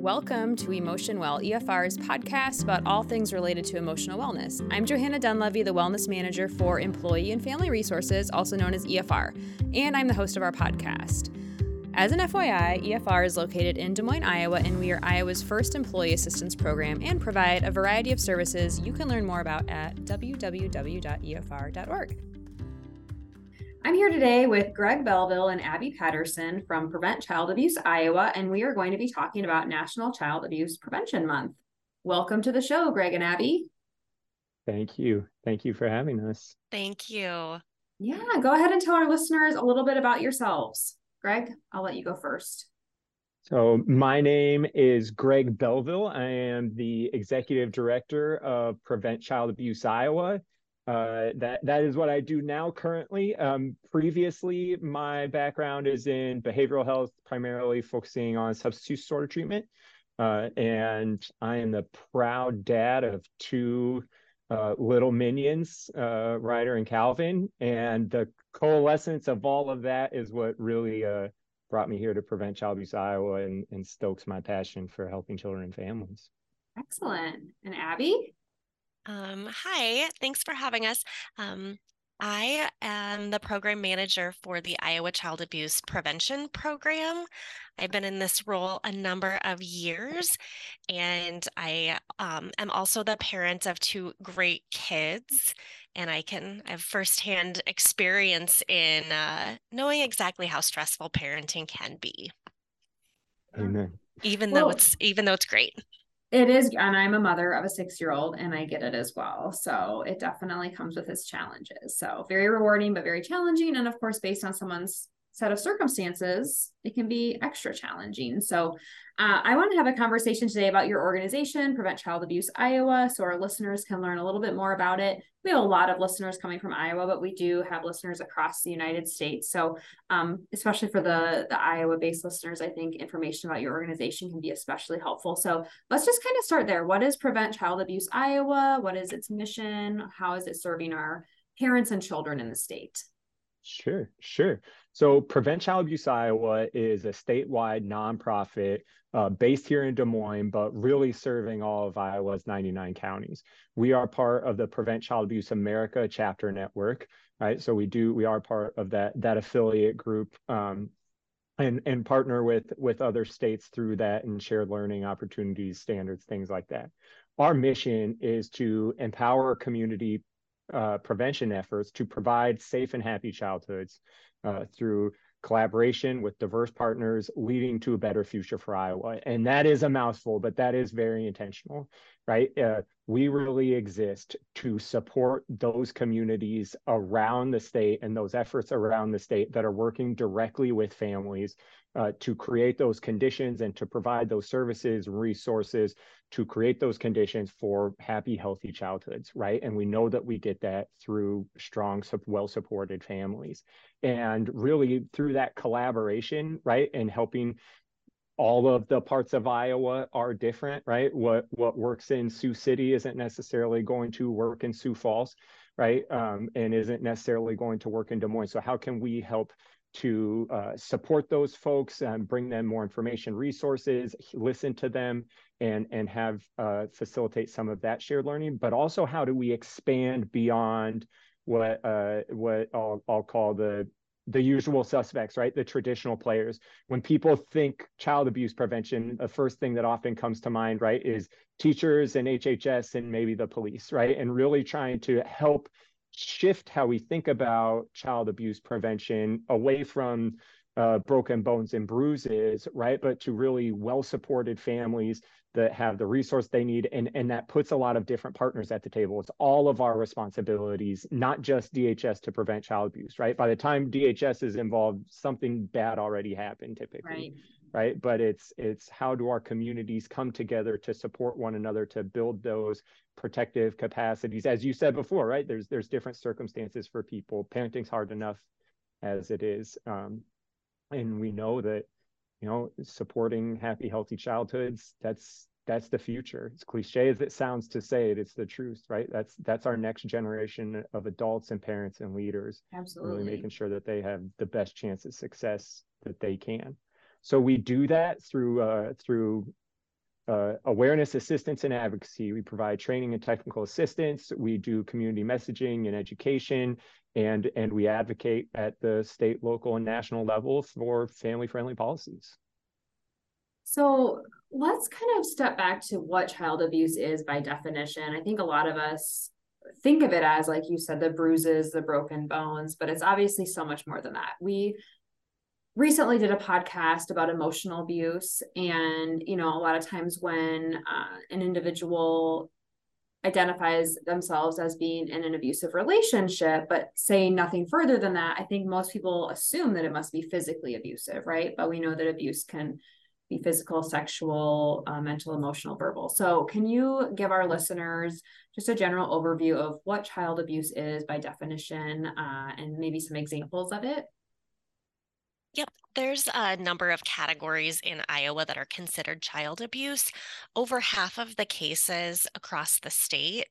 Welcome to Emotion Well, EFR's podcast about all things related to emotional wellness. I'm Johanna Dunlevy, the Wellness Manager for Employee and Family Resources, also known as EFR, and I'm the host of our podcast. As an FYI, EFR is located in Des Moines, Iowa, and we are Iowa's first employee assistance program and provide a variety of services you can learn more about at www.efr.org. I'm here today with Greg Bellville and Abby Patterson from Prevent Child Abuse Iowa, and we are going to be talking about National Child Abuse Prevention Month. Welcome to the show, Greg and Abby. Thank you. Thank you for having us. Thank you. Yeah, go ahead and tell our listeners a little bit about yourselves. Greg, I'll let you go first. So, my name is Greg Bellville. I am the executive director of Prevent Child Abuse Iowa. Uh, that that is what I do now currently. Um, previously, my background is in behavioral health, primarily focusing on substance disorder treatment. Uh, and I am the proud dad of two uh, little minions, uh, Ryder and Calvin. And the coalescence of all of that is what really uh, brought me here to Prevent Child Abuse Iowa and, and stokes my passion for helping children and families. Excellent. And Abby? Um, hi, thanks for having us. Um, I am the program manager for the Iowa Child Abuse Prevention Program. I've been in this role a number of years, and I um, am also the parent of two great kids. And I can have firsthand experience in uh, knowing exactly how stressful parenting can be. Amen. Even well, though it's even though it's great. It is, and I'm a mother of a six year old, and I get it as well. So it definitely comes with its challenges. So very rewarding, but very challenging. And of course, based on someone's set of circumstances, it can be extra challenging. So, uh, I want to have a conversation today about your organization, Prevent Child Abuse Iowa, so our listeners can learn a little bit more about it. We have a lot of listeners coming from Iowa, but we do have listeners across the United States. So, um, especially for the, the Iowa based listeners, I think information about your organization can be especially helpful. So, let's just kind of start there. What is Prevent Child Abuse Iowa? What is its mission? How is it serving our parents and children in the state? Sure, sure. So, Prevent Child Abuse Iowa is a statewide nonprofit uh, based here in Des Moines, but really serving all of Iowa's 99 counties. We are part of the Prevent Child Abuse America chapter network, right? So we do we are part of that that affiliate group. Um, and, and partner with with other states through that and shared learning opportunities standards things like that our mission is to empower community uh, prevention efforts to provide safe and happy childhoods uh, through collaboration with diverse partners leading to a better future for Iowa. And that is a mouthful, but that is very intentional, right? Uh, we really exist to support those communities around the state and those efforts around the state that are working directly with families uh, to create those conditions and to provide those services resources to create those conditions for happy, healthy childhoods, right? And we know that we get that through strong, well supported families. And really through that collaboration, right? And helping all of the parts of Iowa are different, right? What what works in Sioux City isn't necessarily going to work in Sioux Falls, right? Um, and isn't necessarily going to work in Des Moines. So how can we help to uh, support those folks and bring them more information, resources, listen to them, and and have uh, facilitate some of that shared learning. But also, how do we expand beyond what uh, what I'll, I'll call the the usual suspects, right? The traditional players. When people think child abuse prevention, the first thing that often comes to mind, right, is teachers and HHS and maybe the police, right? And really trying to help shift how we think about child abuse prevention away from uh, broken bones and bruises, right? But to really well supported families that have the resource they need. And, and that puts a lot of different partners at the table. It's all of our responsibilities, not just DHS to prevent child abuse, right? By the time DHS is involved, something bad already happened typically. Right right but it's it's how do our communities come together to support one another to build those protective capacities as you said before right? There's there's different circumstances for people. Parenting's hard enough as it is um, and we know that you know supporting happy healthy childhoods that's that's the future. As cliche as it sounds to say it it's the truth right? That's that's our next generation of adults and parents and leaders absolutely. really making sure that they have the best chance of success that they can. So we do that through uh, through uh, awareness, assistance, and advocacy. We provide training and technical assistance. We do community messaging and education, and and we advocate at the state, local, and national level for family-friendly policies. So let's kind of step back to what child abuse is by definition. I think a lot of us think of it as, like you said, the bruises, the broken bones, but it's obviously so much more than that. We recently did a podcast about emotional abuse. And you know a lot of times when uh, an individual identifies themselves as being in an abusive relationship but saying nothing further than that i think most people assume that it must be physically abusive right? But we know that abuse can be physical sexual uh, mental emotional verbal. So can you give our listeners just a general overview of what child abuse is by definition uh, and maybe some examples of it Yep, there's a number of categories in Iowa that are considered child abuse. Over half of the cases across the state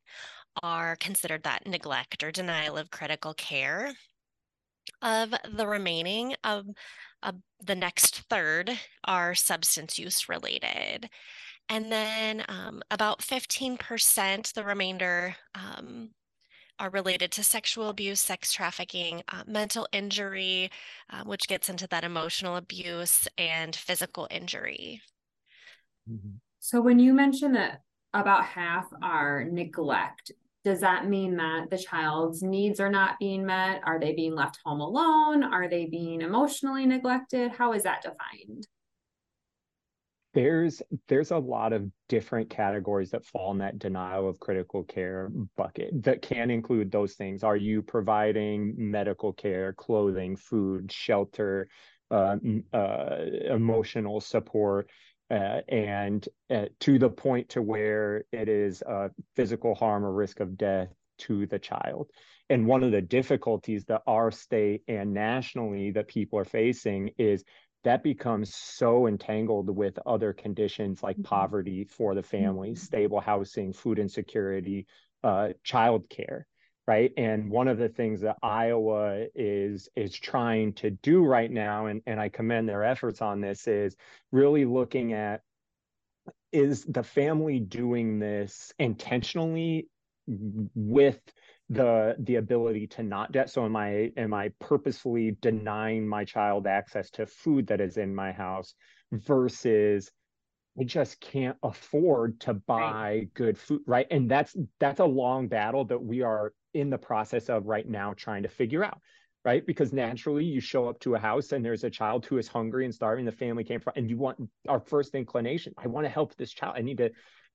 are considered that neglect or denial of critical care. Of the remaining, of, of the next third are substance use related. And then um, about 15%, the remainder um, are related to sexual abuse, sex trafficking, uh, mental injury, uh, which gets into that emotional abuse, and physical injury. Mm-hmm. So, when you mention that about half are neglect, does that mean that the child's needs are not being met? Are they being left home alone? Are they being emotionally neglected? How is that defined? There's there's a lot of different categories that fall in that denial of critical care bucket that can include those things. Are you providing medical care clothing food shelter uh, uh, emotional support uh, and uh, to the point to where it is physical harm or risk of death to the child? And one of the difficulties that our state and nationally that people are facing is that becomes so entangled with other conditions like mm-hmm. poverty for the family, mm-hmm. stable housing, food insecurity, uh, childcare, right? And one of the things that Iowa is is trying to do right now, and, and I commend their efforts on this, is really looking at is the family doing this intentionally with the the ability to not debt so am i am i purposefully denying my child access to food that is in my house versus i just can't afford to buy right. good food right? And that's that's a long battle that we are in the process of right now trying to figure out right? Because naturally you show up to a house and there's a child who is hungry and starving the family came from and you want our first inclination i want to help this child i need to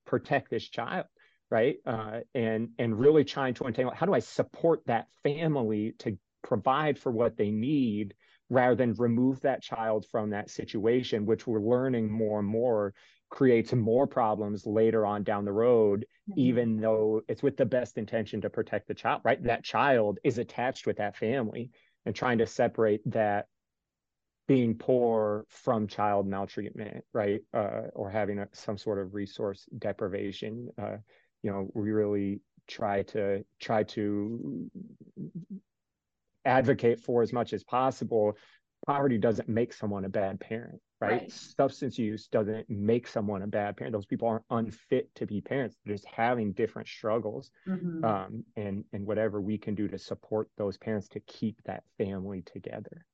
protect this child right? Uh, and and really trying to untangle how do I support that family to provide for what they need rather than remove that child from that situation, which we're learning more and more creates more problems later on down the road, mm-hmm. even though it's with the best intention to protect the child, right? That child is attached with that family and trying to separate that being poor from child maltreatment, right? Uh, or having a, some sort of resource deprivation. Uh, you know we really try to try to advocate for as much as possible poverty doesn't make someone a bad parent right? right, substance use doesn't make someone a bad parent those people aren't unfit to be parents they're just having different struggles mm-hmm. um, and and whatever we can do to support those parents to keep that family together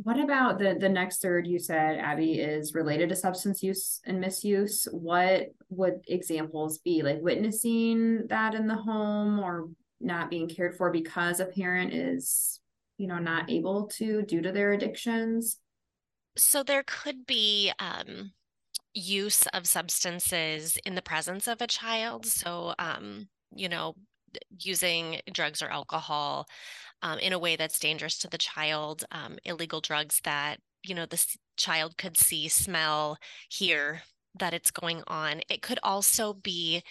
what about the the next third you said, Abby, is related to substance use and misuse? What would examples be? Like witnessing that in the home or not being cared for because a parent is, you know, not able to due to their addictions? So there could be um use of substances in the presence of a child. So um, you know, using drugs or alcohol um, in a way that's dangerous to the child, um, illegal drugs that you know the child could see, smell, hear that it's going on. It could also be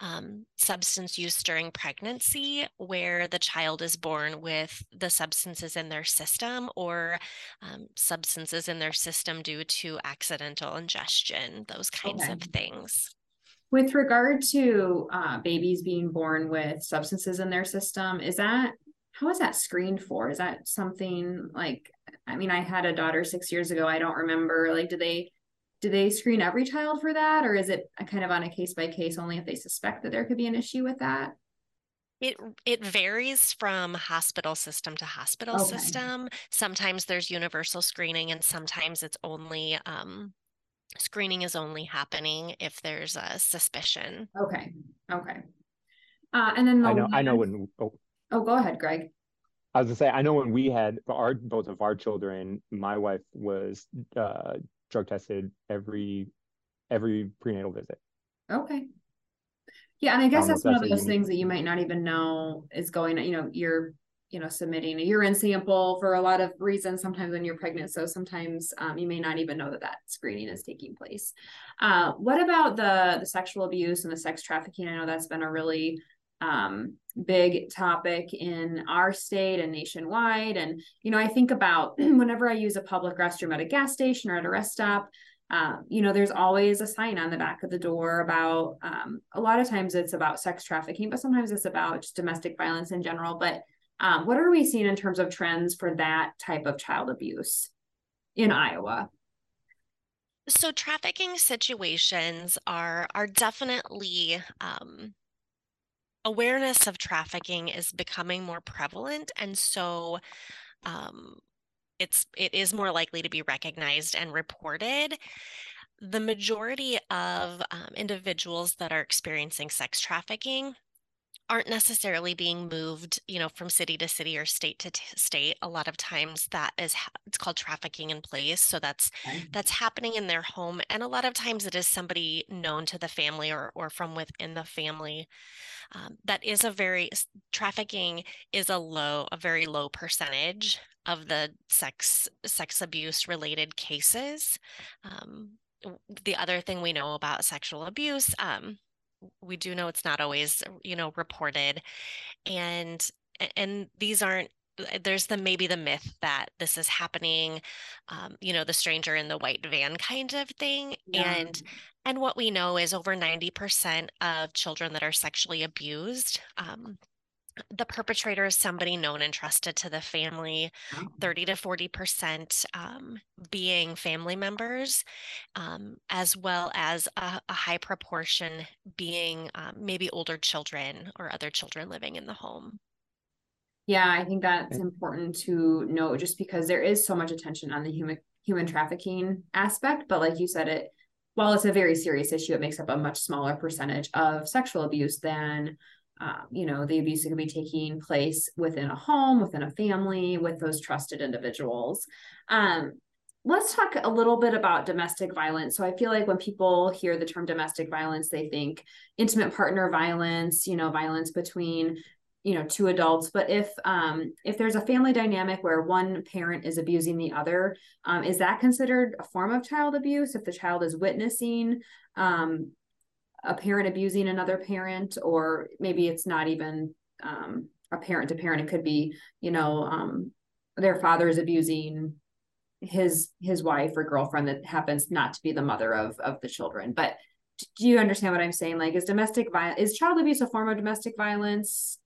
um, substance use during pregnancy, where the child is born with the substances in their system or um, substances in their system due to accidental ingestion, those kinds okay. of things. With regard to uh, babies being born with substances in their system, is that how is that screened for? Is that something like, I mean, I had a daughter six years ago. I don't remember, like, do they do they screen every child for that or is it kind of on a case by case only if they suspect that there could be an issue with that it it varies from hospital system to hospital okay. system. Sometimes there's universal screening, and sometimes it's only um, screening is only happening if there's a suspicion. Okay. Okay. Uh, and then the I know I know when oh. oh go ahead, Greg. I was gonna say I know when we had our both of our children, my wife was uh, drug tested every every prenatal visit. Okay. Yeah, and I guess that's one of those things that you might not even know is going. You know, you're you know submitting a urine sample for a lot of reasons. Sometimes when you're pregnant, so sometimes um, you may not even know that that screening is taking place. Uh, what about the the sexual abuse and the sex trafficking? I know that's been a really um, big topic in our state and nationwide. And, you know, I think about whenever I use a public restroom at a gas station or at a rest stop, um, you know, there's always a sign on the back of the door about um, a lot of times it's about sex trafficking, but sometimes it's about just domestic violence in general. But um, what are we seeing in terms of trends for that type of child abuse in Iowa? So trafficking situations are are definitely um, awareness of trafficking is becoming more prevalent, and so um, it's it is more likely to be recognized and reported the majority of um, individuals that are experiencing sex trafficking aren't necessarily being moved you know from city to city or state to t- state a lot of times that is ha- it's called trafficking in place so that's that's happening in their home and a lot of times it is somebody known to the family or or from within the family um, that is a very trafficking is a low a very low percentage of the sex sex abuse related cases. Um, the other thing we know about sexual abuse, um, we do know it's not always you know reported, and and these aren't there's the maybe the myth that this is happening um, you know the stranger in the white van kind of thing yeah. and and what we know is over 90% of children that are sexually abused um, the perpetrator is somebody known and trusted to the family, 30 to 40% um, being family members, um, as well as a, a high proportion being um, maybe older children or other children living in the home. Yeah, I think that's important to note just because there is so much attention on the human human trafficking aspect, but like you said, it while it's a very serious issue, it makes up a much smaller percentage of sexual abuse than um, you know, the abuse could be taking place within a home, within a family, with those trusted individuals. Um, let's talk a little bit about domestic violence. So I feel like when people hear the term domestic violence, they think intimate partner violence, you know, violence between you know two adults but if um if there's a family dynamic where one parent is abusing the other um, is that considered a form of child abuse if the child is witnessing um a parent abusing another parent, or maybe it's not even um, a parent to parent. It could be, you know, um, their father is abusing his his wife or girlfriend that happens not to be the mother of of the children. But do you understand what I'm saying? Like, is domestic violence is child abuse a form of domestic violence?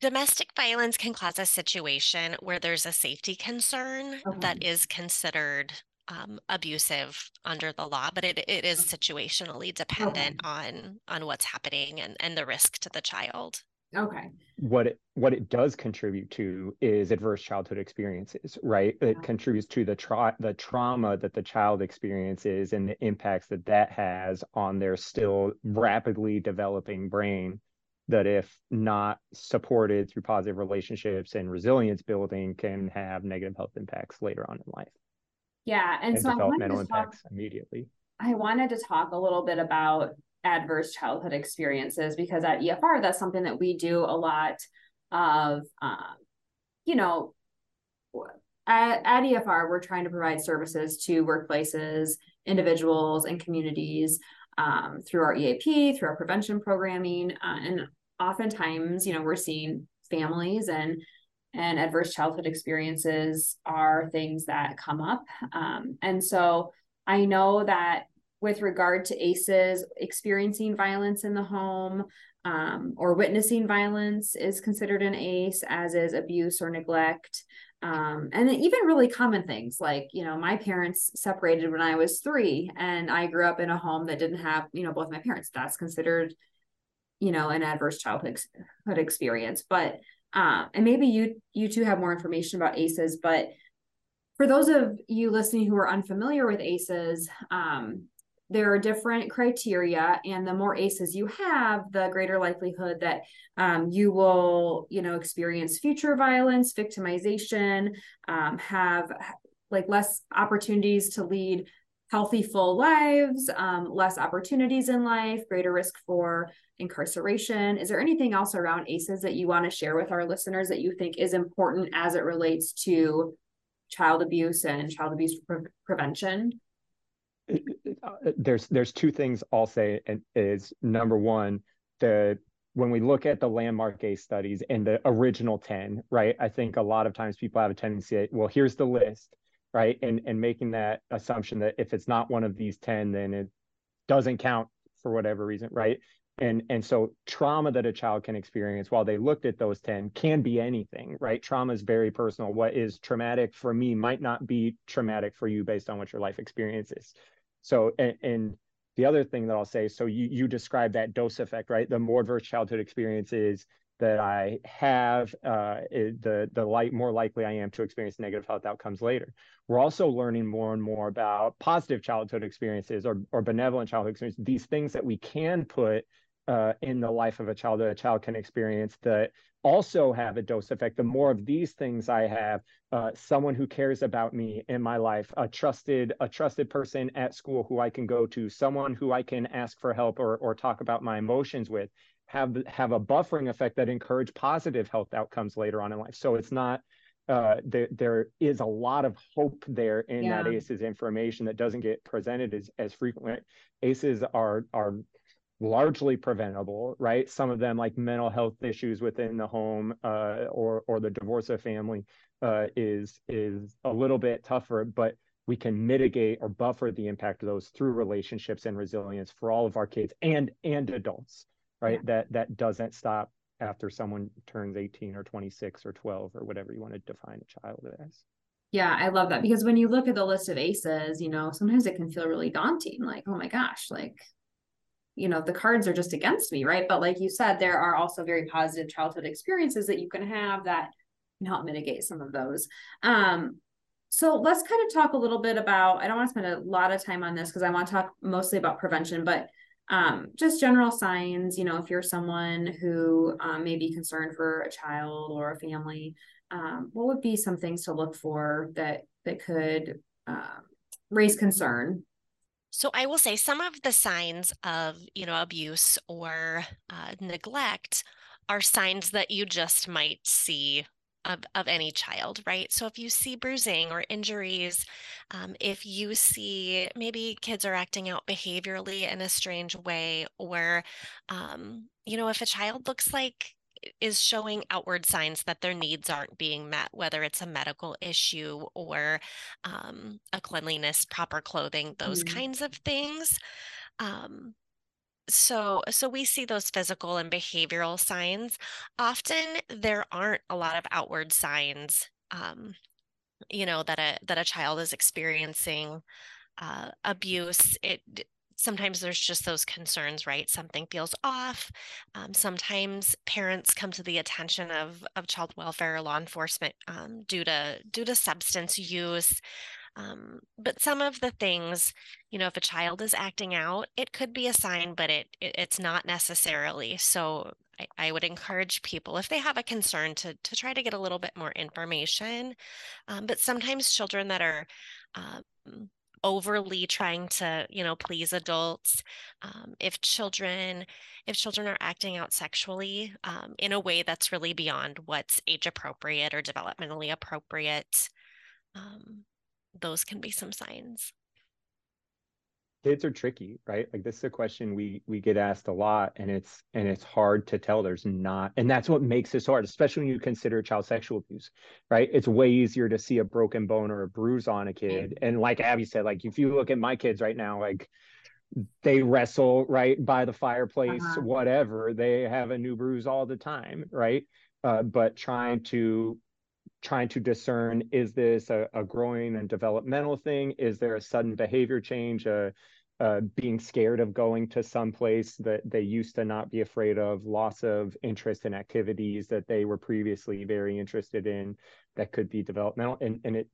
Domestic violence can cause a situation where there's a safety concern okay. that is considered um, abusive under the law, but it, it is situationally dependent okay. on on what's happening and, and the risk to the child. Okay. What it what it does contribute to is adverse childhood experiences, right? It yeah. contributes to the tra- the trauma that the child experiences and the impacts that that has on their still rapidly developing brain. That if not supported through positive relationships and resilience building, can have negative health impacts later on in life. Yeah. And, and so developmental impacts talk, immediately. I wanted to talk a little bit about adverse childhood experiences because at EFR, that's something that we do a lot of, um, you know, at, at EFR, we're trying to provide services to workplaces, individuals, and communities um, through our EAP, through our prevention programming. Uh, and oftentimes, you know, we're seeing families and and adverse childhood experiences are things that come up. Um, and so I know that with regard to ACEs, experiencing violence in the home um, or witnessing violence is considered an ACE, as is abuse or neglect. um, and even really common things like you know my parents separated when i was three and i grew up in a home that didn't have you know both my parents that's considered you know an adverse childhood experience but um, and maybe you you two have more information about aces but for those of you listening who are unfamiliar with aces um, there are different criteria and the more aces you have the greater likelihood that um, you will you know experience future violence victimization um, have like less opportunities to lead healthy full lives um, less opportunities in life greater risk for incarceration. Is there anything else around aces that you want to share with our listeners that you think is important as it relates to child abuse and child abuse pre- prevention? There's there's two things I'll say is number one the when we look at the landmark ACE studies and the original 10 right I think a lot of times people have a tendency well here's the list right and and making that assumption that if it's not one of these 10 then it doesn't count for whatever reason right and and so trauma that a child can experience while they looked at those 10 can be anything right trauma is very personal what is traumatic for me might not be traumatic for you based on what your life experience is so, and, and the other thing that I'll say, so you you describe that dose effect, right? The more adverse childhood experiences that I have, uh, the the light more likely I am to experience negative health outcomes later. We're also learning more and more about positive childhood experiences or or benevolent childhood experiences. These things that we can put uh, in the life of a child that a child can experience that also have a dose effect. The more of these things I have, uh, someone who cares about me in my life, a trusted a trusted person at school who I can go to, someone who I can ask for help or or talk about my emotions with, have have a buffering effect that encourage positive health outcomes later on in life. So it's not uh, there there is a lot of hope there in yeah. that ACEs information that doesn't get presented as as frequently. ACEs are are largely preventable, right? Some of them, like mental health issues within the home uh, or or the divorce of family, uh, is is a little bit tougher, but we can mitigate or buffer the impact of those through relationships and resilience for all of our kids and and adults, right? Yeah. That that doesn't stop after someone turns 18 or 26 or 12 or whatever you want to define a child as. Yeah, I love that because when you look at the list of ACEs, you know, sometimes it can feel really daunting. Like, oh my gosh, like you know the cards are just against me right? But like you said there are also very positive childhood experiences that you can have that can help mitigate some of those. Um so let's kind of talk a little bit about i don't want to spend a lot of time on this because i want to talk mostly about prevention but um, just general signs you know if you're someone who um, may be concerned for a child or a family um, what would be some things to look for that that could uh, raise concern so I will say some of the signs of, you know, abuse or uh, neglect are signs that you just might see of, of any child, right? So if you see bruising or injuries, um, if you see maybe kids are acting out behaviorally in a strange way, or, um, you know, if a child looks like is showing outward signs that their needs aren't being met, whether it's a medical issue or um, a cleanliness, proper clothing, those mm-hmm. kinds of things. Um, so so we see those physical and behavioral signs often there aren't a lot of outward signs um, you know that a that a child is experiencing uh, abuse it sometimes there's just those concerns, right? Something feels off. Um, sometimes parents come to the attention of of child welfare or law enforcement um, due to due to substance use. Um, but some of the things, you know, if a child is acting out, it could be a sign, but it, it it's not necessarily. So I, I, would encourage people if they have a concern to to try to get a little bit more information. Um, but sometimes children that are um, overly trying to you know please adults um, if children if children are acting out sexually um, in a way that's really beyond what's age appropriate or developmentally appropriate um, those can be some signs kids are tricky right? Like this is a question we we get asked a lot and it's and it's hard to tell there's not and that's what makes this hard especially when you consider child sexual abuse right? It's way easier to see a broken bone or a bruise on a kid and like abby said like if you look at my kids right now like they wrestle right by the fireplace uh-huh. whatever they have a new bruise all the time right? Uh, but trying to trying to discern is this a, a, growing and developmental thing? Is there a sudden behavior change uh, uh, being scared of going to some place that they used to not be afraid of loss of interest in activities that they were previously very interested in that could be developmental? And, and it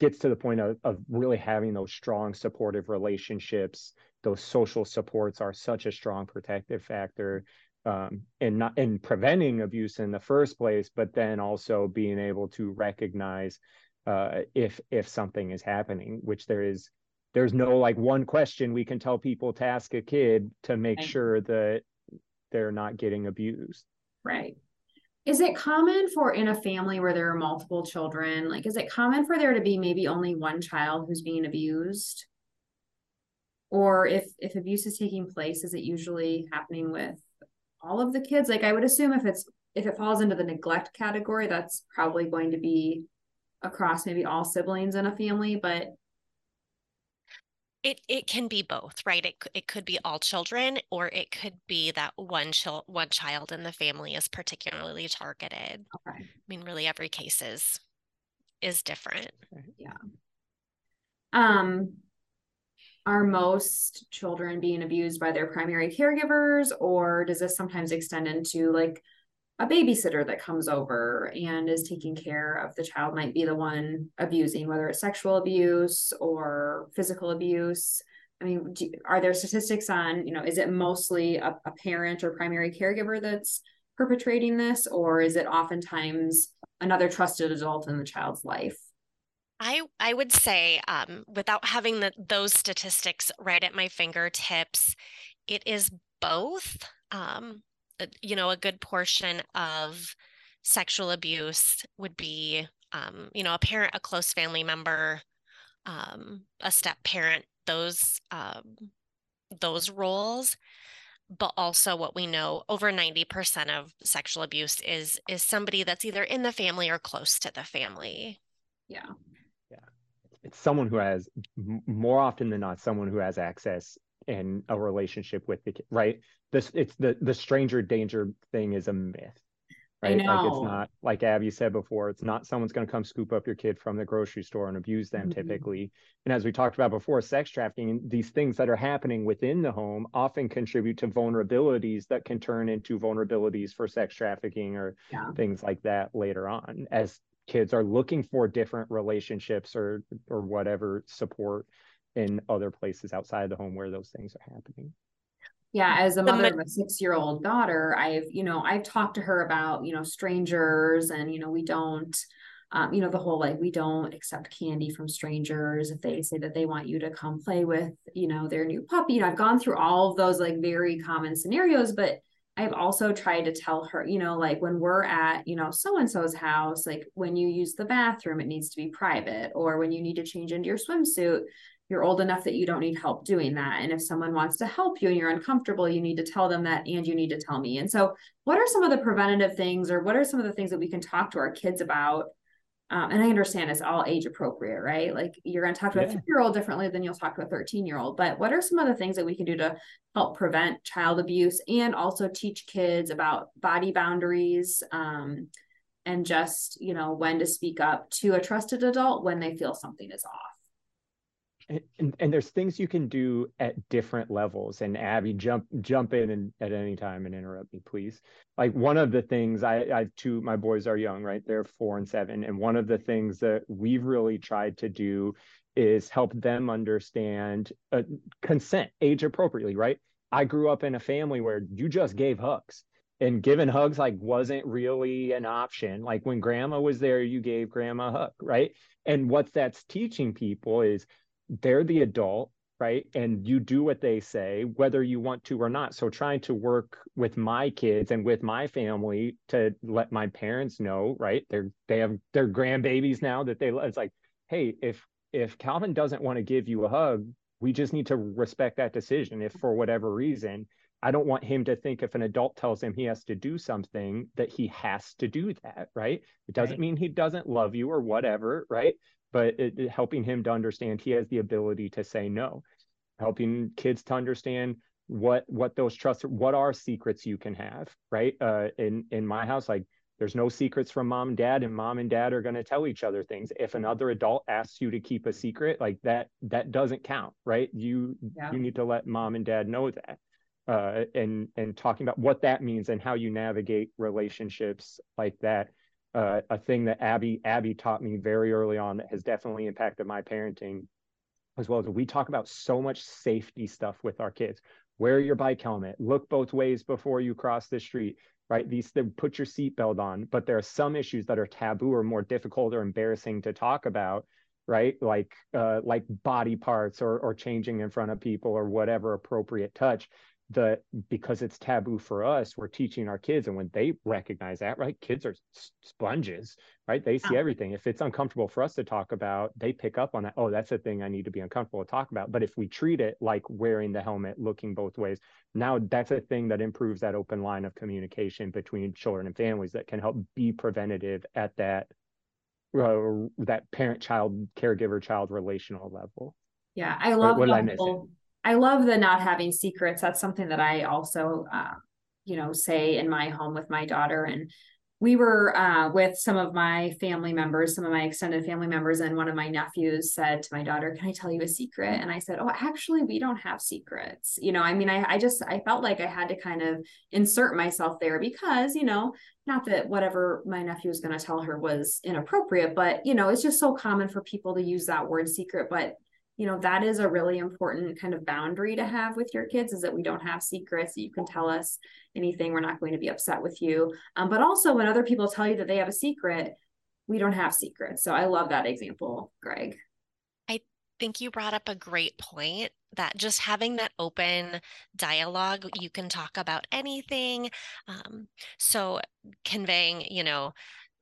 gets to the point of, of really having those strong supportive relationships. Those social supports are such a strong protective factor um, and not in preventing abuse in the first place, but then also being able to recognize uh, if if something is happening, which there is there's no like one question we can tell people to ask a kid to make right. sure that they're not getting abused. Right. Is it common for in a family where there are multiple children, like is it common for there to be maybe only one child who's being abused? Or if if abuse is taking place, is it usually happening with all of the kids like i would assume if it's if it falls into the neglect category that's probably going to be across maybe all siblings in a family but it it can be both right? It, it could be all children or it could be that one child one child in the family is particularly targeted. Okay. I mean really every case is is different. Yeah. Um are most children being abused by their primary caregivers or does this sometimes extend into like a babysitter that comes over and is taking care of the child might be the one abusing whether it's sexual abuse or physical abuse? I mean do, are there statistics on you know is it mostly a, a parent or primary caregiver that's perpetrating this or is it oftentimes another trusted adult in the child's life I I would say, um, without having the, those statistics right at my fingertips, it is both. Um, uh, you know, a good portion of sexual abuse would be, um, you know, a parent, a close family member, um, a step parent. Those um, those roles but also what we know over 90% of sexual abuse is is somebody that's either in the family or close to the family yeah it's someone who has more often than not someone who has access and a relationship with the kid, right? This it's the the stranger danger thing is a myth. Right. Like it's not like Abby said before, it's not someone's going to come scoop up your kid from the grocery store and abuse them mm-hmm. typically. And as we talked about before, sex trafficking, these things that are happening within the home often contribute to vulnerabilities that can turn into vulnerabilities for sex trafficking or yeah. things like that later on as kids are looking for different relationships or or whatever support in other places outside the home where those things are happening. Yeah as a mother of a six year old daughter i've you know i've talked to her about you know strangers and you know we don't um, you know the whole like we don't accept candy from strangers if they say that they want you to come play with you know their new puppy. You know i've gone through all of those like very common scenarios but I've also tried to tell her, you know, like when we're at, you know, so and so's house, like when you use the bathroom, it needs to be private, or when you need to change into your swimsuit, you're old enough that you don't need help doing that. And if someone wants to help you and you're uncomfortable, you need to tell them that and you need to tell me. And so, what are some of the preventative things, or what are some of the things that we can talk to our kids about um, and I understand it's all age appropriate, right? Like you're going to talk to yeah. a three year old differently than you'll talk to a 13 year old. But what are some of the things that we can do to help prevent child abuse and also teach kids about body boundaries um, and just, you know, when to speak up to a trusted adult when they feel something is off? And, and there's things you can do at different levels. And abby jump jump in and at any time and interrupt me please. Like one of the things i i two my boys are young right? They're four and seven. And one of the things that we've really tried to do is help them understand uh, consent age appropriately right? I grew up in a family where you just gave hugs. And giving hugs like wasn't really an option. Like when grandma was there you gave grandma a hug right? And what that's teaching people is they're the adult right? And you do what they say whether you want to or not. So trying to work with my kids and with my family to let my parents know right? They're they have their grandbabies now that they love it's like hey if if calvin doesn't want to give you a hug we just need to respect that decision. If for whatever reason i don't want him to think if an adult tells him he has to do something that he has to do that right? It doesn't right. mean he doesn't love you or whatever right but it, it, helping him to understand he has the ability to say no. Helping kids to understand what what those trusts what are secrets you can have right? Uh in in my house like there's no secrets from mom and dad and mom and dad are going to tell each other things. If another adult asks you to keep a secret like that that doesn't count right? You yeah. you need to let mom and dad know that. Uh, and and talking about what that means and how you navigate relationships like that uh, a thing that abby abby taught me very early on that has definitely impacted my parenting as well as we talk about so much safety stuff with our kids wear your bike helmet look both ways before you cross the street right? These put your seatbelt on, but there are some issues that are taboo or more difficult or embarrassing to talk about, right? Like uh, like body parts or or changing in front of people or whatever appropriate touch the because it's taboo for us we're teaching our kids and when they recognize that right kids are sponges right? They see everything. If it's uncomfortable for us to talk about they pick up on that oh that's a thing i need to be uncomfortable to talk about. But if we treat it like wearing the helmet looking both ways now that's a thing that improves that open line of communication between children and families that can help be preventative at that uh, that parent child caregiver child relational level. Yeah i love what, what I missing? I love the not having secrets. That's something that I also, uh, you know, say in my home with my daughter. And we were uh, with some of my family members, some of my extended family members, and one of my nephews said to my daughter, "Can I tell you a secret?" And I said, "Oh, actually, we don't have secrets." You know, I mean, I, I just I felt like I had to kind of insert myself there because, you know, not that whatever my nephew was going to tell her was inappropriate, but you know, it's just so common for people to use that word secret, but you know that is a really important kind of boundary to have with your kids is that we don't have secrets. You can tell us anything. We're not going to be upset with you. Um, but also when other people tell you that they have a secret we don't have secrets. So i love that example greg. I think you brought up a great point that just having that open dialogue you can talk about anything um, so conveying you know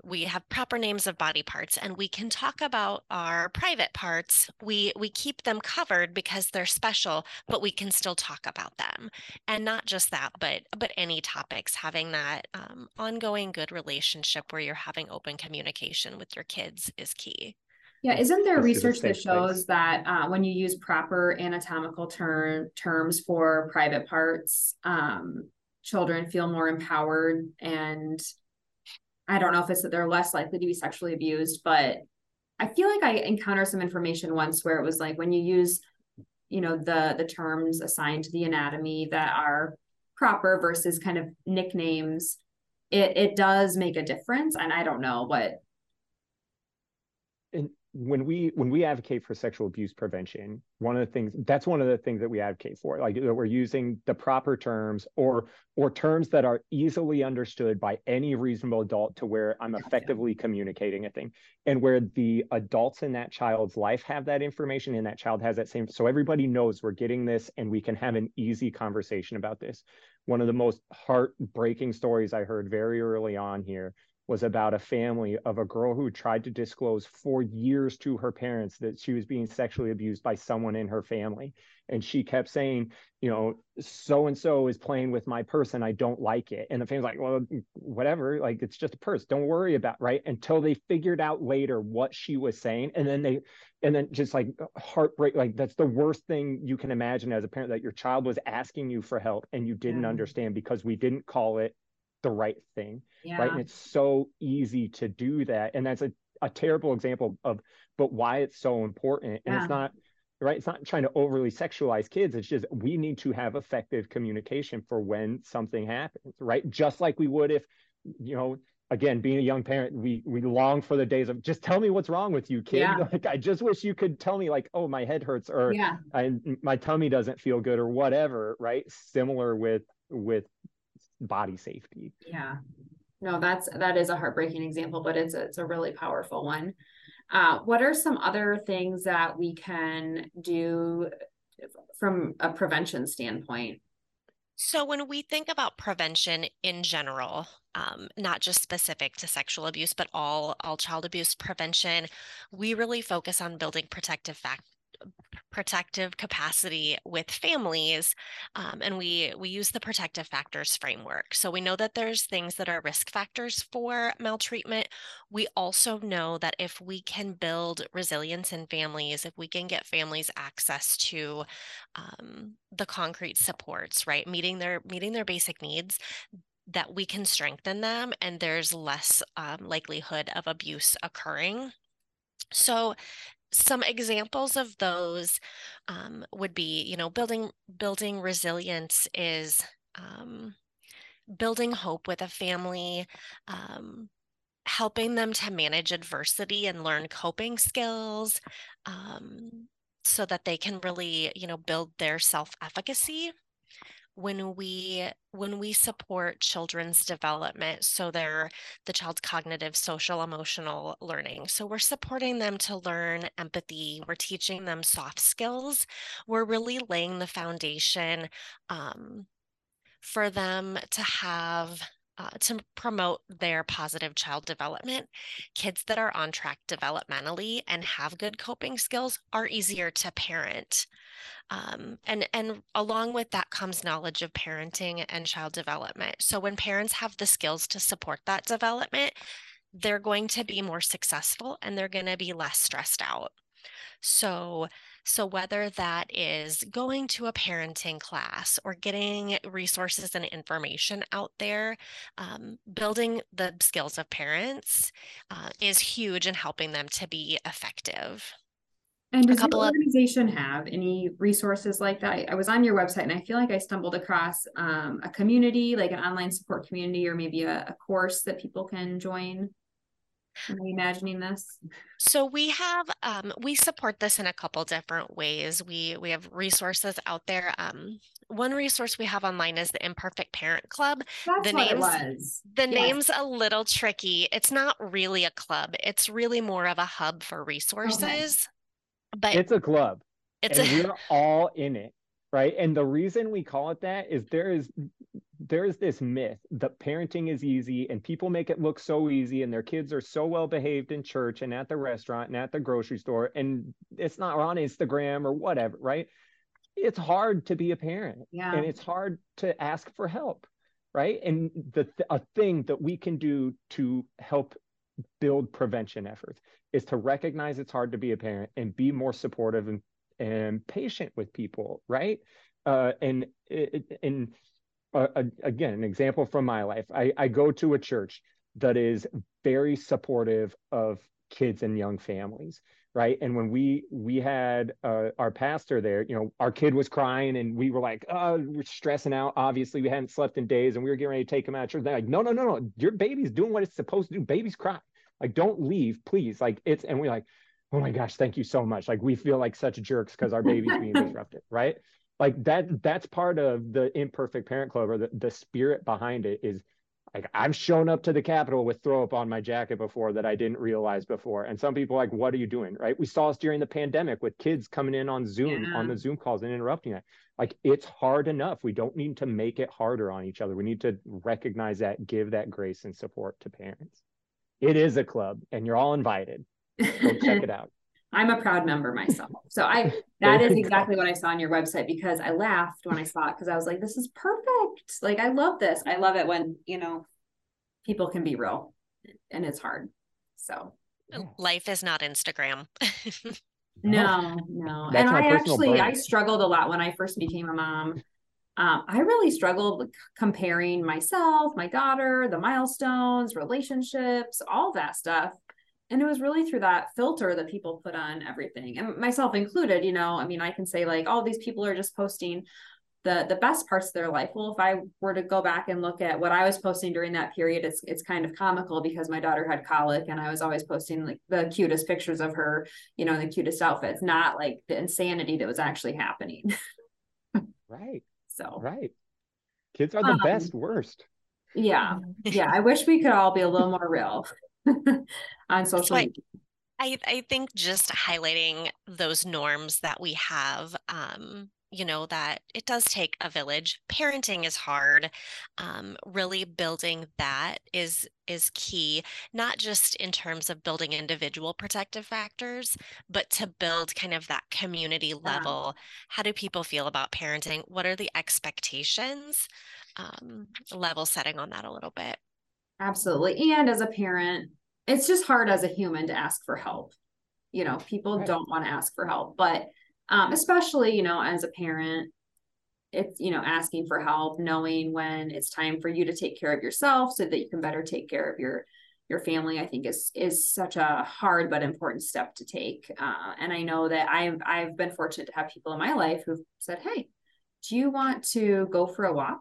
we have proper names of body parts and we can talk about our private parts. We we keep them covered because they're special but we can still talk about them. And not just that but but any topics having that um, ongoing good relationship where you're having open communication with your kids is key. Yeah, isn't there research that shows place. that uh, when you use proper anatomical term terms for private parts, um, children feel more empowered and I don't know if it's that they're less likely to be sexually abused, but I feel like I encountered some information once where it was like when you use, you know, the the terms assigned to the anatomy that are proper versus kind of nicknames, it it does make a difference. And I don't know what when we when we advocate for sexual abuse prevention one of the things that's one of the things that we advocate for like that we're using the proper terms or or terms that are easily understood by any reasonable adult to where i'm effectively communicating a thing. And where the adults in that child's life have that information and that child has that same so everybody knows we're getting this and we can have an easy conversation about this. One of the most heartbreaking stories i heard very early on here was about a family of a girl who tried to disclose for years to her parents that she was being sexually abused by someone in her family. And she kept saying, you know, so and so is playing with my purse and I don't like it. And the family's like, well, whatever, like it's just a purse. Don't worry about right until they figured out later what she was saying. And then they and then just like heartbreak, like that's the worst thing you can imagine as a parent that your child was asking you for help and you didn't yeah. understand because we didn't call it the right thing yeah. right and it's so easy to do that and that's a, a terrible example of but why it's so important and yeah. it's not right it's not trying to overly sexualize kids it's just we need to have effective communication for when something happens right just like we would if you know again being a young parent we we long for the days of just tell me what's wrong with you kid yeah. like i just wish you could tell me like oh my head hurts or yeah. I, my tummy doesn't feel good or whatever right similar with with body safety. Yeah. No, that's that is a heartbreaking example, but it's a, it's a really powerful one. Uh, what are some other things that we can do from a prevention standpoint? So, when we think about prevention in general, um, not just specific to sexual abuse, but all all child abuse prevention, we really focus on building protective fact protective capacity with families um, and we we use the protective factors framework so we know that there's things that are risk factors for maltreatment we also know that if we can build resilience in families if we can get families access to um, the concrete supports right meeting their meeting their basic needs that we can strengthen them and there's less um, likelihood of abuse occurring. So some examples of those um, would be, you know, building building resilience is um, building hope with a family, um, helping them to manage adversity and learn coping skills, um, so that they can really, you know, build their self efficacy when we when we support children's development so they're the child's cognitive social emotional learning. So we're supporting them to learn empathy. We're teaching them soft skills. We're really laying the foundation um, for them to have uh, to promote their positive child development. Kids that are on track developmentally and have good coping skills are easier to parent. Um, and and along with that comes knowledge of parenting and child development. So when parents have the skills to support that development, they're going to be more successful and they're going to be less stressed out. So so whether that is going to a parenting class or getting resources and information out there, um, building the skills of parents uh, is huge in helping them to be effective. And does your organization of- have any resources like that? I was on your website and I feel like I stumbled across um, a community, like an online support community, or maybe a, a course that people can join. Am I imagining this? So we have um, we support this in a couple different ways. We we have resources out there. Um, one resource we have online is the Imperfect Parent Club. That's the what name's, it was. The yes. name's a little tricky. It's not really a club. It's really more of a hub for resources. Okay but it's a club. It's and a... we're all in it, right? And the reason we call it that is there is there is this myth that parenting is easy and people make it look so easy and their kids are so well behaved in church and at the restaurant and at the grocery store and it's not on Instagram or whatever, right? It's hard to be a parent yeah. and it's hard to ask for help, right? And the a thing that we can do to help build prevention efforts is to recognize it's hard to be a parent and be more supportive and, and patient with people right uh, and and uh, again an example from my life. I, I go to a church that is very supportive of kids and young families right? And when we we had uh, our pastor there you know our kid was crying and we were like oh we're stressing out. Obviously we hadn't slept in days and we were getting ready to take him out of church. They're like no no no no. Your baby's doing what it's supposed to do. Babies cry like, don't leave, please. Like, it's, and we're like, oh my gosh, thank you so much. Like, we feel like such jerks because our baby's being disrupted, right? Like, that, that's part of the imperfect parent club or the, the spirit behind it is like, I've shown up to the Capitol with throw up on my jacket before that I didn't realize before. And some people like, what are you doing? Right. We saw us during the pandemic with kids coming in on Zoom, yeah. on the Zoom calls and interrupting it. Like, it's hard enough. We don't need to make it harder on each other. We need to recognize that, give that grace and support to parents. It is a club, and you're all invited. Go check it out. I'm a proud member myself. So I that is exactly what I saw on your website because I laughed when I saw it because I was like, this is perfect. Like I love this. I love it when, you know, people can be real and it's hard. So life is not Instagram. no, no. That's and I actually burn. I struggled a lot when I first became a mom um, I really struggled with comparing myself, my daughter, the milestones, relationships, all that stuff. And it was really through that filter that people put on everything, and myself included. You know, I mean, I can say like, all oh, these people are just posting the the best parts of their life. Well, if I were to go back and look at what I was posting during that period, it's it's kind of comical because my daughter had colic, and I was always posting like the cutest pictures of her, you know, the cutest outfits, not like the insanity that was actually happening. right. So right. Kids are the um, best worst. Yeah. Yeah. I wish we could all be a little more real on social media. I, I think just highlighting those norms that we have um, you know that it does take a village parenting is hard um, really building that is is key not just in terms of building individual protective factors but to build kind of that community level yeah. how do people feel about parenting what are the expectations um, level setting on that a little bit absolutely. And as a parent it's just hard as a human to ask for help. You know people right. don't want to ask for help but um, especially you know as a parent it's you know asking for help knowing when it's time for you to take care of yourself so that you can better take care of your your family i think is is such a hard but important step to take. Uh, and i know that i've i've been fortunate to have people in my life who've said hey do you want to go for a walk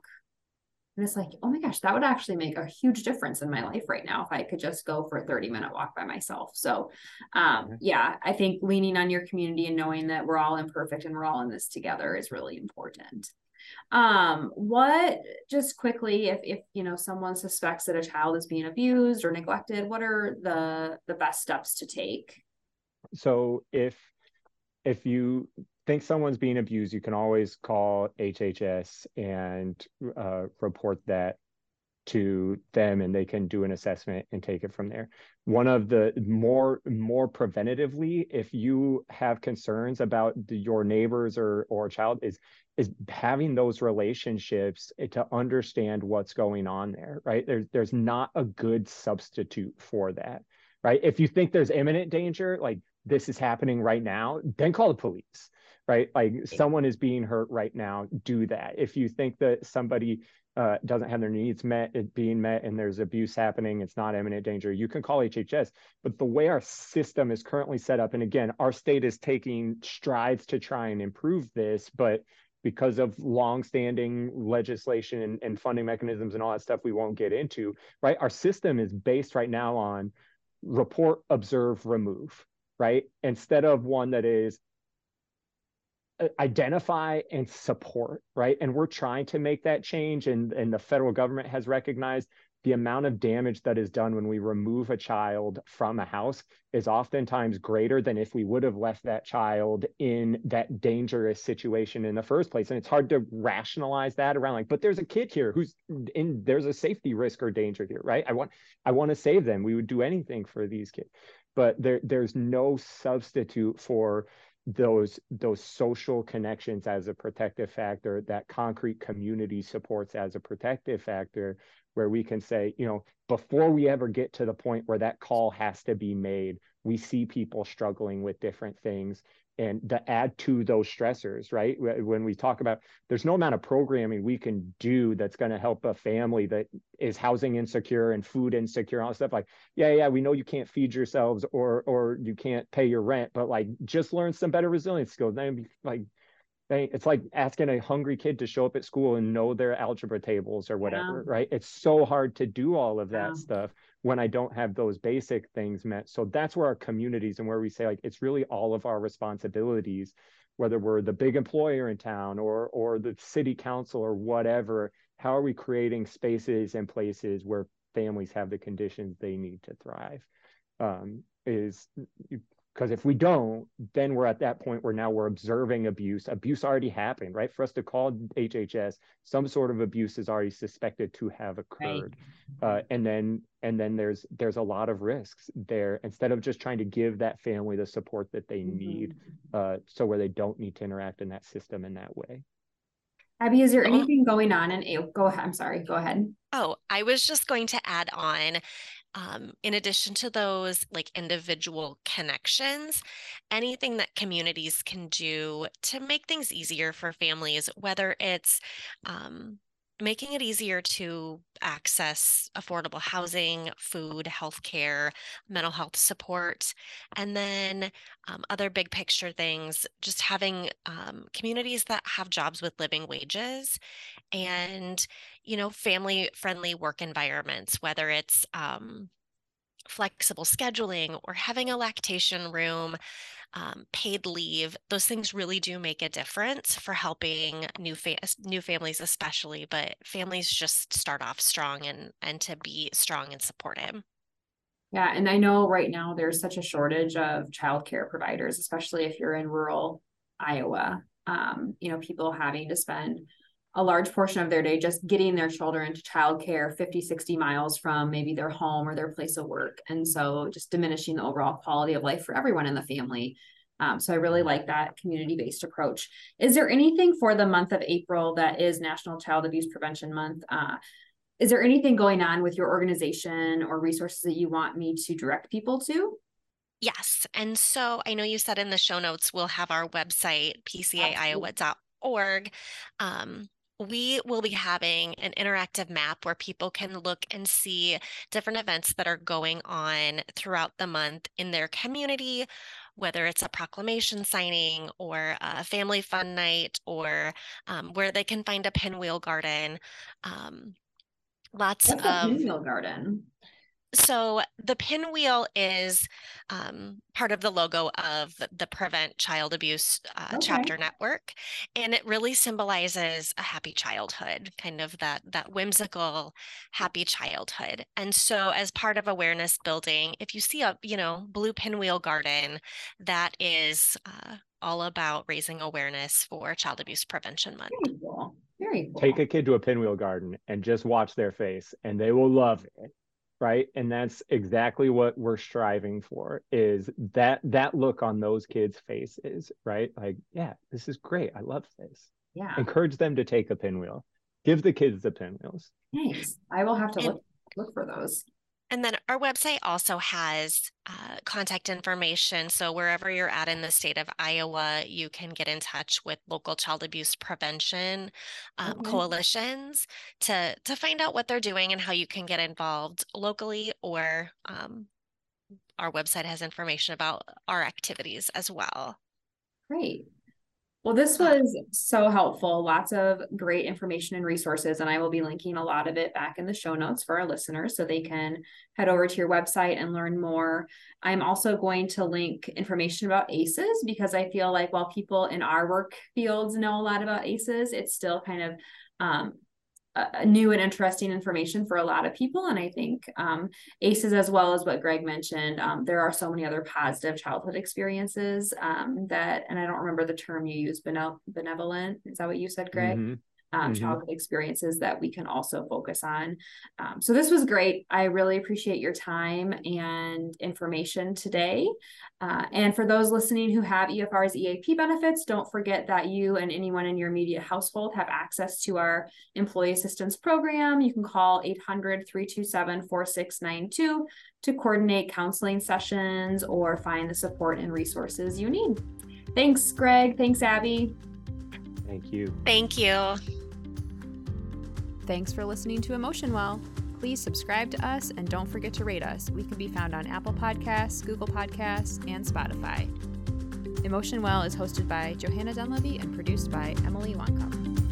and it's like oh my gosh that would actually make a huge difference in my life right now if i could just go for a 30 minute walk by myself. So um, yeah i think leaning on your community and knowing that we're all imperfect and we're all in this together is really important. Um, what just quickly, if if you know someone suspects that a child is being abused or neglected, what are the the best steps to take? So if if you think someone's being abused, you can always call HHS and uh, report that to them and they can do an assessment and take it from there. One of the more more preventatively if you have concerns about your neighbors or or child is is having those relationships to understand what's going on there right? There's there's not a good substitute for that right? If you think there's imminent danger like this is happening right now then call the police right like someone is being hurt right now do that if you think that somebody uh, doesn't have their needs met, it being met, and there's abuse happening, it's not imminent danger, you can call HHS. But the way our system is currently set up, and again, our state is taking strides to try and improve this, but because of longstanding legislation and, and funding mechanisms and all that stuff we won't get into, right? Our system is based right now on report, observe, remove, right? Instead of one that is Uh, identify and support right? And we're trying to make that change and and the federal government has recognized the amount of damage that is done when we remove a child from a house is oftentimes greater than if we would have left that child in that dangerous situation in the first place. And it's hard to rationalize that around like but there's a kid here who's in there's a safety risk or danger here right? I want i want to save them. We would do anything for these kids. But there there's no substitute for those those social connections as a protective factor that concrete community supports as a protective factor where we can say you know before we ever get to the point where that call has to be made we see people struggling with different things and to add to those stressors right when we talk about there's no amount of programming we can do that's going to help a family that is housing insecure and food insecure and all stuff like yeah yeah we know you can't feed yourselves or or you can't pay your rent but like just learn some better resilience skills then like it's like asking a hungry kid to show up at school and know their algebra tables or whatever yeah. right it's so hard to do all of that yeah. stuff when I don't have those basic things met. So that's where our communities and where we say like it's really all of our responsibilities, whether we're the big employer in town or or the city council or whatever. How are we creating spaces and places where families have the conditions they need to thrive? Um, is because if we don't, then we're at that point where now we're observing abuse. Abuse already happened, right? For us to call HHS, some sort of abuse is already suspected to have occurred, right. uh, and then and then there's there's a lot of risks there. Instead of just trying to give that family the support that they mm-hmm. need, uh, so where they don't need to interact in that system in that way. Abby, is there oh. anything going on? And go ahead. I'm sorry. Go ahead. Oh, I was just going to add on um, in addition to those like individual connections, anything that communities can do to make things easier for families, whether it's um, making it easier to access affordable housing, food, healthcare, mental health support, and then um, other big picture things, just having um, communities that have jobs with living wages and, you know, family friendly work environments, whether it's um, flexible scheduling or having a lactation room um, paid leave, those things really do make a difference for helping new fa- new families, especially. But families just start off strong and and to be strong and supported. Yeah, and I know right now there's such a shortage of childcare providers, especially if you're in rural Iowa. Um, you know, people having to spend a large portion of their day just getting their children to childcare 50 60 miles from maybe their home or their place of work. And so just diminishing the overall quality of life for everyone in the family. Um, so i really like that community-based approach. Is there anything for the month of april that is national child abuse prevention month? Uh, is there anything going on with your organization or resources that you want me to direct people to? Yes. And so I know you said in the show notes we'll have our website, pcaiowa.org org. Um, we will be having an interactive map where people can look and see different events that are going on throughout the month in their community, whether it's a proclamation signing or a family fun night or um, where they can find a pinwheel garden. Um, lots What's of pinwheel garden. So the pinwheel is um, part of the logo of the Prevent Child Abuse uh, Okay. chapter network, and it really symbolizes a happy childhood, kind of that that whimsical, happy childhood. And so, as part of awareness building, if you see a you know blue pinwheel garden, that is uh, all about raising awareness for Child Abuse Prevention Month. Very cool. Very cool. Take a kid to a pinwheel garden and just watch their face and they will love it. Right. And that's exactly what we're striving for is that that look on those kids' faces, right? Like, yeah, this is great. I love this. yeah. Encourage them to take a pinwheel. Give the kids the pinwheels. Thanks. I will have to And- look look for those. And then our website also has uh, contact information. So wherever you're at in the state of Iowa, you can get in touch with local child abuse prevention um, Okay. coalitions to to find out what they're doing and how you can get involved locally. Or um, our website has information about our activities as well. Great. Well, this was so helpful. Lots of great information and resources, and I will be linking a lot of it back in the show notes for our listeners so they can head over to your website and learn more. I'm also going to link information about ACEs because I feel like while people in our work fields know a lot about ACEs, it's still kind of um, a new and interesting information for a lot of people. And I think um, ACEs, as well as what Greg mentioned, um, there are so many other positive childhood experiences um, that, and I don't remember the term you used, benevolent. Is that what you said, Greg? Mhm. Um, Mhm. childhood experiences that we can also focus on. Um, so this was great. I really appreciate your time and information today. Uh, and for those listening who have EFR's EAP benefits, don't forget that you and anyone in your immediate household have access to our employee assistance program. You can call 800 327 4692 to coordinate counseling sessions or find the support and resources you need. Thanks, Greg. Thanks, Abby. Thank you. Thank you. Thanks for listening to Emotion Well. Please subscribe to us and don't forget to rate us. We can be found on Apple Podcasts, Google Podcasts, and Spotify. Emotion Well is hosted by Johanna Dunleavy and produced by Emily Wancom.